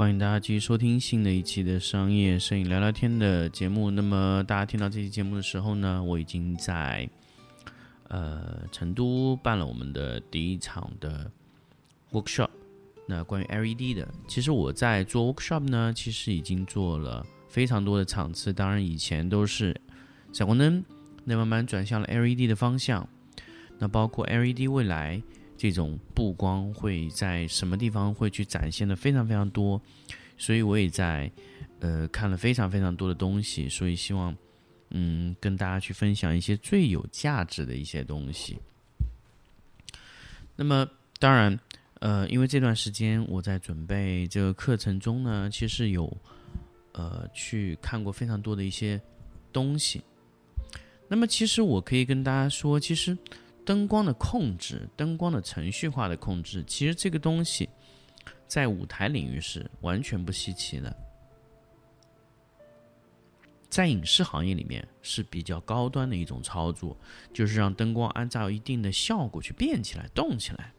欢迎大家继续收听新的一期的商业摄影聊聊天的节目。那么大家听到这期节目的时候呢，我已经在呃成都办了我们的第一场的 workshop。那关于 LED 的，其实我在做 workshop 呢，其实已经做了非常多的场次。当然以前都是闪光灯，那慢慢转向了 LED 的方向。那包括 LED 未来。这种布光会在什么地方会去展现的非常非常多，所以我也在呃看了非常非常多的东西，所以希望嗯跟大家去分享一些最有价值的一些东西。那么当然呃，因为这段时间我在准备这个课程中呢，其实有呃去看过非常多的一些东西。那么其实我可以跟大家说，其实。灯光的控制，灯光的程序化的控制，其实这个东西在舞台领域是完全不稀奇的，在影视行业里面是比较高端的一种操作，就是让灯光按照一定的效果去变起来、动起来。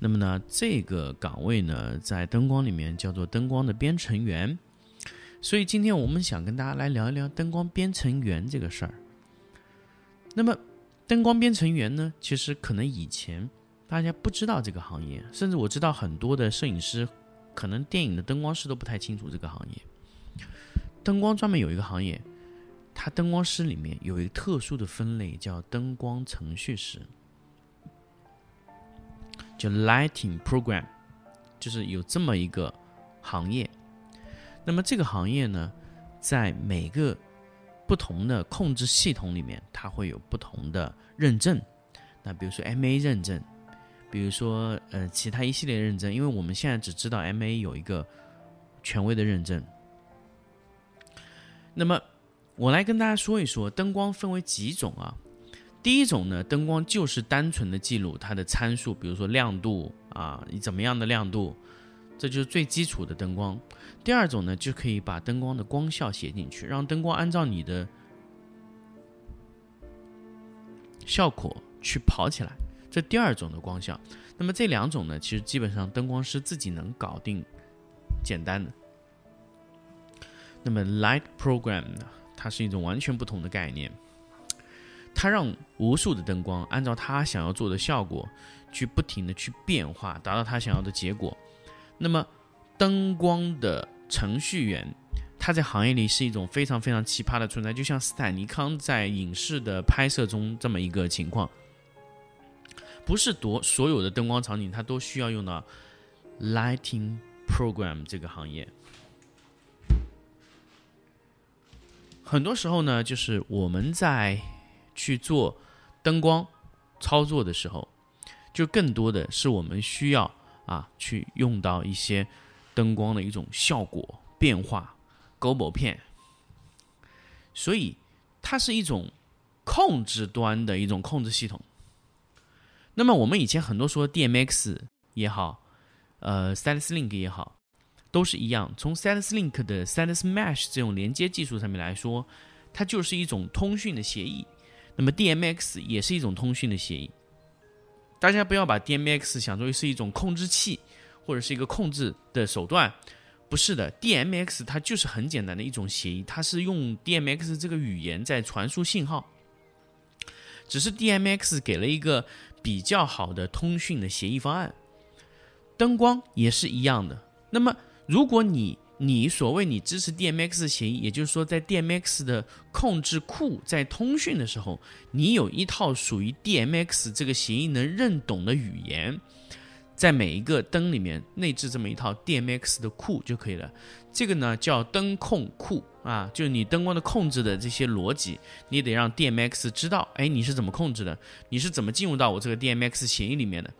那么呢，这个岗位呢，在灯光里面叫做灯光的编程员。所以今天我们想跟大家来聊一聊灯光编程员这个事儿。那么。灯光编程员呢？其实可能以前大家不知道这个行业，甚至我知道很多的摄影师，可能电影的灯光师都不太清楚这个行业。灯光专门有一个行业，它灯光师里面有一个特殊的分类，叫灯光程序师，就 Lighting Program，就是有这么一个行业。那么这个行业呢，在每个不同的控制系统里面，它会有不同的认证。那比如说 MA 认证，比如说呃其他一系列认证。因为我们现在只知道 MA 有一个权威的认证。那么我来跟大家说一说，灯光分为几种啊？第一种呢，灯光就是单纯的记录它的参数，比如说亮度啊，你怎么样的亮度。这就是最基础的灯光。第二种呢，就可以把灯光的光效写进去，让灯光按照你的效果去跑起来。这第二种的光效。那么这两种呢，其实基本上灯光师自己能搞定，简单的。那么 Light Program 呢，它是一种完全不同的概念，它让无数的灯光按照它想要做的效果去不停的去变化，达到他想要的结果。那么，灯光的程序员，他在行业里是一种非常非常奇葩的存在，就像斯坦尼康在影视的拍摄中这么一个情况。不是多所有的灯光场景，它都需要用到 lighting program 这个行业。很多时候呢，就是我们在去做灯光操作的时候，就更多的是我们需要。啊，去用到一些灯光的一种效果变化，g b o 片，所以它是一种控制端的一种控制系统。那么我们以前很多说 DMX 也好，呃，Stylus Link 也好，都是一样。从 Stylus Link 的 Set Mesh 这种连接技术上面来说，它就是一种通讯的协议。那么 DMX 也是一种通讯的协议。大家不要把 DMX 想作为是一种控制器，或者是一个控制的手段，不是的，DMX 它就是很简单的一种协议，它是用 DMX 这个语言在传输信号，只是 DMX 给了一个比较好的通讯的协议方案。灯光也是一样的。那么，如果你你所谓你支持 DMX 协议，也就是说，在 DMX 的控制库在通讯的时候，你有一套属于 DMX 这个协议能认懂的语言，在每一个灯里面内置这么一套 DMX 的库就可以了。这个呢叫灯控库啊，就是你灯光的控制的这些逻辑，你得让 DMX 知道，哎，你是怎么控制的？你是怎么进入到我这个 DMX 协议里面的？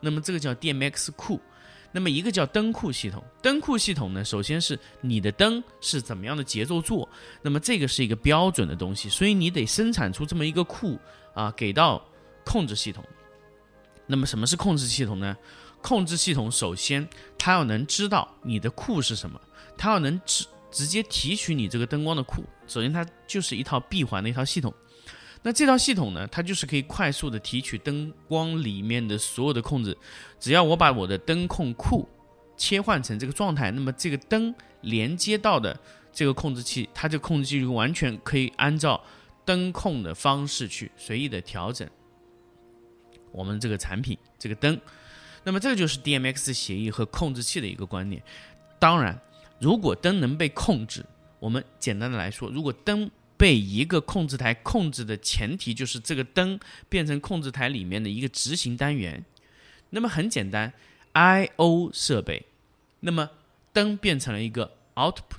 那么这个叫 DMX 库。那么一个叫灯库系统，灯库系统呢，首先是你的灯是怎么样的节奏做，那么这个是一个标准的东西，所以你得生产出这么一个库啊，给到控制系统。那么什么是控制系统呢？控制系统首先它要能知道你的库是什么，它要能直直接提取你这个灯光的库。首先它就是一套闭环的一套系统。那这套系统呢，它就是可以快速的提取灯光里面的所有的控制。只要我把我的灯控库切换成这个状态，那么这个灯连接到的这个控制器，它这个控制器就完全可以按照灯控的方式去随意的调整我们这个产品这个灯。那么这个就是 DMX 协议和控制器的一个观念。当然，如果灯能被控制，我们简单的来说，如果灯被一个控制台控制的前提就是这个灯变成控制台里面的一个执行单元。那么很简单，I/O 设备，那么灯变成了一个 output。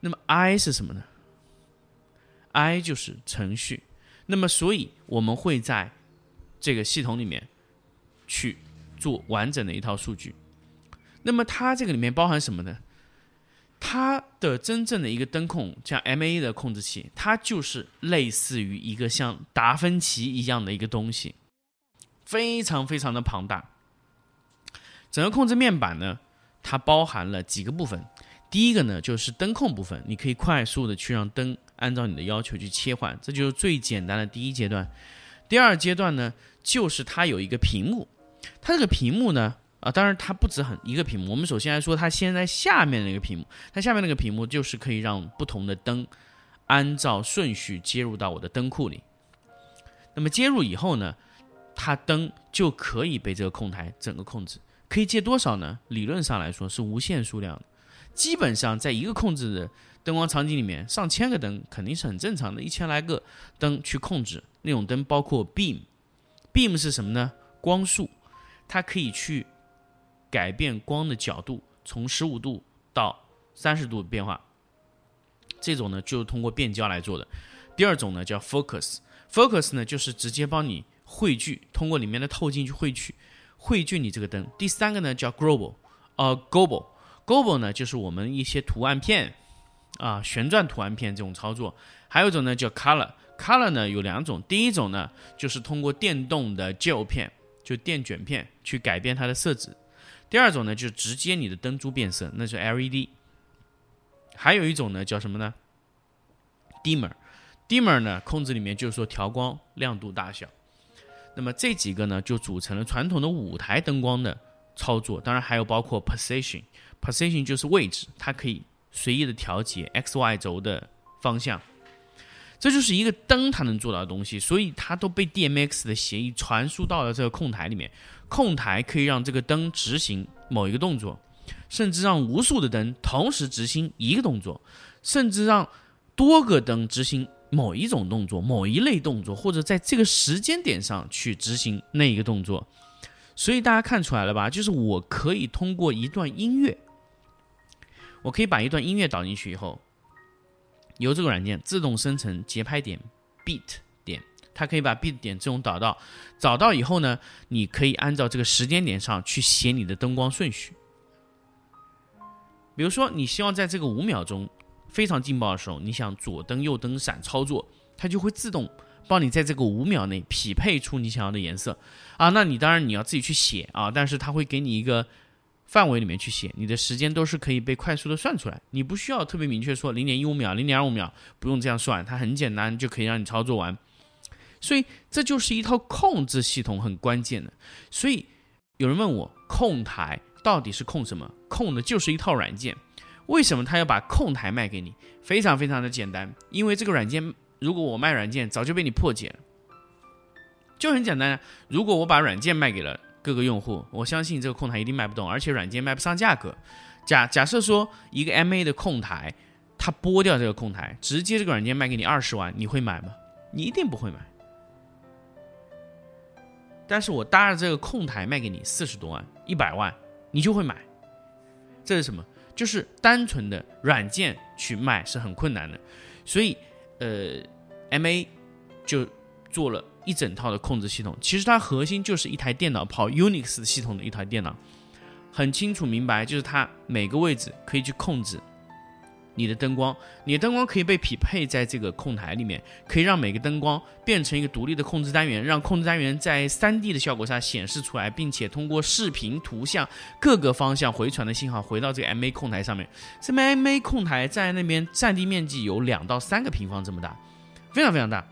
那么 I 是什么呢？I 就是程序。那么所以我们会在这个系统里面去做完整的一套数据。那么它这个里面包含什么呢？它的真正的一个灯控，像 MA 的控制器，它就是类似于一个像达芬奇一样的一个东西，非常非常的庞大。整个控制面板呢，它包含了几个部分。第一个呢，就是灯控部分，你可以快速的去让灯按照你的要求去切换，这就是最简单的第一阶段。第二阶段呢，就是它有一个屏幕，它这个屏幕呢。啊，当然它不止很一个屏幕。我们首先来说，它现在下面那个屏幕，它下面那个屏幕就是可以让不同的灯按照顺序接入到我的灯库里。那么接入以后呢，它灯就可以被这个控台整个控制。可以接多少呢？理论上来说是无限数量的。基本上在一个控制的灯光场景里面，上千个灯肯定是很正常的。一千来个灯去控制那种灯，包括 beam，beam 是什么呢？光束，它可以去。改变光的角度，从十五度到三十度变化，这种呢就是通过变焦来做的。第二种呢叫 focus，focus 呢就是直接帮你汇聚，通过里面的透镜去汇聚，汇聚你这个灯。第三个呢叫 global，呃 global，global 呢就是我们一些图案片啊，旋转图案片这种操作。还有一种呢叫 color，color 呢有两种，第一种呢就是通过电动的 gel 片，就电卷片去改变它的色值。第二种呢，就是直接你的灯珠变色，那是 LED。还有一种呢，叫什么呢？Dimmer，Dimmer 呢，控制里面就是说调光亮度大小。那么这几个呢，就组成了传统的舞台灯光的操作。当然还有包括 Position，Position 就是位置，它可以随意的调节 X、Y 轴的方向。这就是一个灯它能做到的东西，所以它都被 DMX 的协议传输到了这个控台里面。控台可以让这个灯执行某一个动作，甚至让无数的灯同时执行一个动作，甚至让多个灯执行某一种动作、某一类动作，或者在这个时间点上去执行那一个动作。所以大家看出来了吧？就是我可以通过一段音乐，我可以把一段音乐导进去以后。由这个软件自动生成节拍点 beat 点，它可以把 beat 点这种导到，找到以后呢，你可以按照这个时间点上去写你的灯光顺序。比如说，你希望在这个五秒钟非常劲爆的时候，你想左灯右灯闪操作，它就会自动帮你在这个五秒内匹配出你想要的颜色啊。那你当然你要自己去写啊，但是它会给你一个。范围里面去写，你的时间都是可以被快速的算出来，你不需要特别明确说零点一五秒、零点二五秒，不用这样算，它很简单就可以让你操作完。所以这就是一套控制系统很关键的。所以有人问我，控台到底是控什么？控的就是一套软件。为什么他要把控台卖给你？非常非常的简单，因为这个软件如果我卖软件，早就被你破解了。就很简单，如果我把软件卖给了。各个用户，我相信这个控台一定卖不动，而且软件卖不上价格。假假设说一个 MA 的控台，它剥掉这个控台，直接这个软件卖给你二十万，你会买吗？你一定不会买。但是我搭着这个控台卖给你四十多万、一百万，你就会买。这是什么？就是单纯的软件去卖是很困难的，所以呃，MA 就做了。一整套的控制系统，其实它核心就是一台电脑跑 Unix 系统的一台电脑，很清楚明白，就是它每个位置可以去控制你的灯光，你的灯光可以被匹配在这个控台里面，可以让每个灯光变成一个独立的控制单元，让控制单元在 3D 的效果下显示出来，并且通过视频、图像各个方向回传的信号回到这个 MA 控台上面。这 MA 控台在那边占地面积有两到三个平方这么大，非常非常大，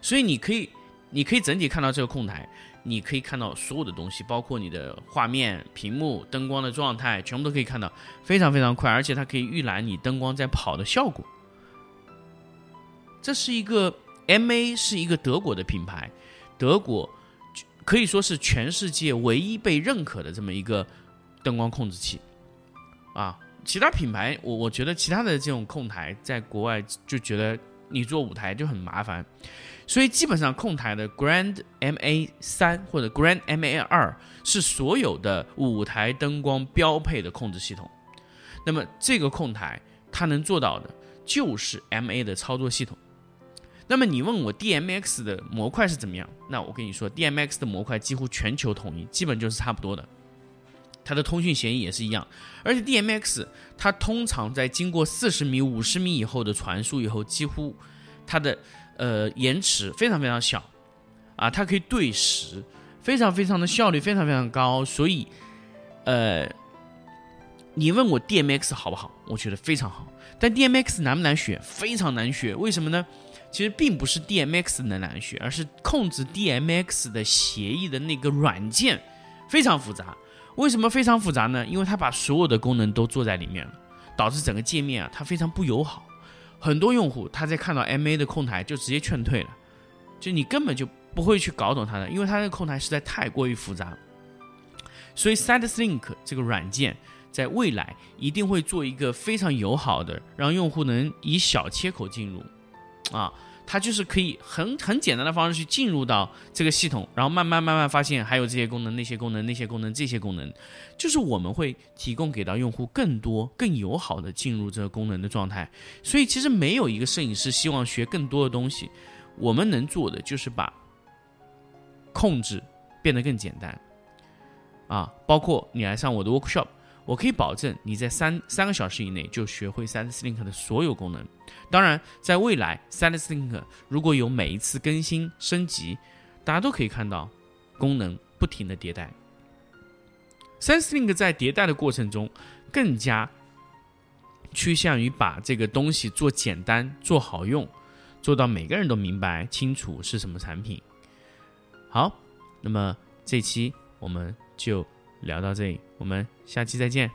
所以你可以，你可以整体看到这个控台。你可以看到所有的东西，包括你的画面、屏幕、灯光的状态，全部都可以看到，非常非常快，而且它可以预览你灯光在跑的效果。这是一个 MA，是一个德国的品牌，德国可以说是全世界唯一被认可的这么一个灯光控制器啊。其他品牌，我我觉得其他的这种控台在国外就觉得你做舞台就很麻烦。所以基本上控台的 Grand MA 三或者 Grand MA 二是所有的舞台灯光标配的控制系统。那么这个控台它能做到的就是 MA 的操作系统。那么你问我 DMX 的模块是怎么样？那我跟你说，DMX 的模块几乎全球统一，基本就是差不多的。它的通讯协议也是一样，而且 DMX 它通常在经过四十米、五十米以后的传输以后，几乎它的呃，延迟非常非常小，啊，它可以对时，非常非常的效率非常非常高，所以，呃，你问我 DMX 好不好？我觉得非常好。但 DMX 难不难学？非常难学。为什么呢？其实并不是 DMX 的难学，而是控制 DMX 的协议的那个软件非常复杂。为什么非常复杂呢？因为它把所有的功能都做在里面了，导致整个界面啊，它非常不友好。很多用户他在看到 MA 的控台就直接劝退了，就你根本就不会去搞懂它的，因为它那个控台实在太过于复杂。所以 SideSync 这个软件在未来一定会做一个非常友好的，让用户能以小切口进入，啊。它就是可以很很简单的方式去进入到这个系统，然后慢慢慢慢发现还有这些功能、那些功能、那些功能、这些功能，就是我们会提供给到用户更多、更友好的进入这个功能的状态。所以其实没有一个摄影师希望学更多的东西，我们能做的就是把控制变得更简单，啊，包括你来上我的 workshop。我可以保证你在三三个小时以内就学会 SideSync 的所有功能。当然，在未来，SideSync 如果有每一次更新升级，大家都可以看到功能不停的迭代。SideSync 在迭代的过程中，更加趋向于把这个东西做简单、做好用，做到每个人都明白清楚是什么产品。好，那么这期我们就。聊到这里，我们下期再见。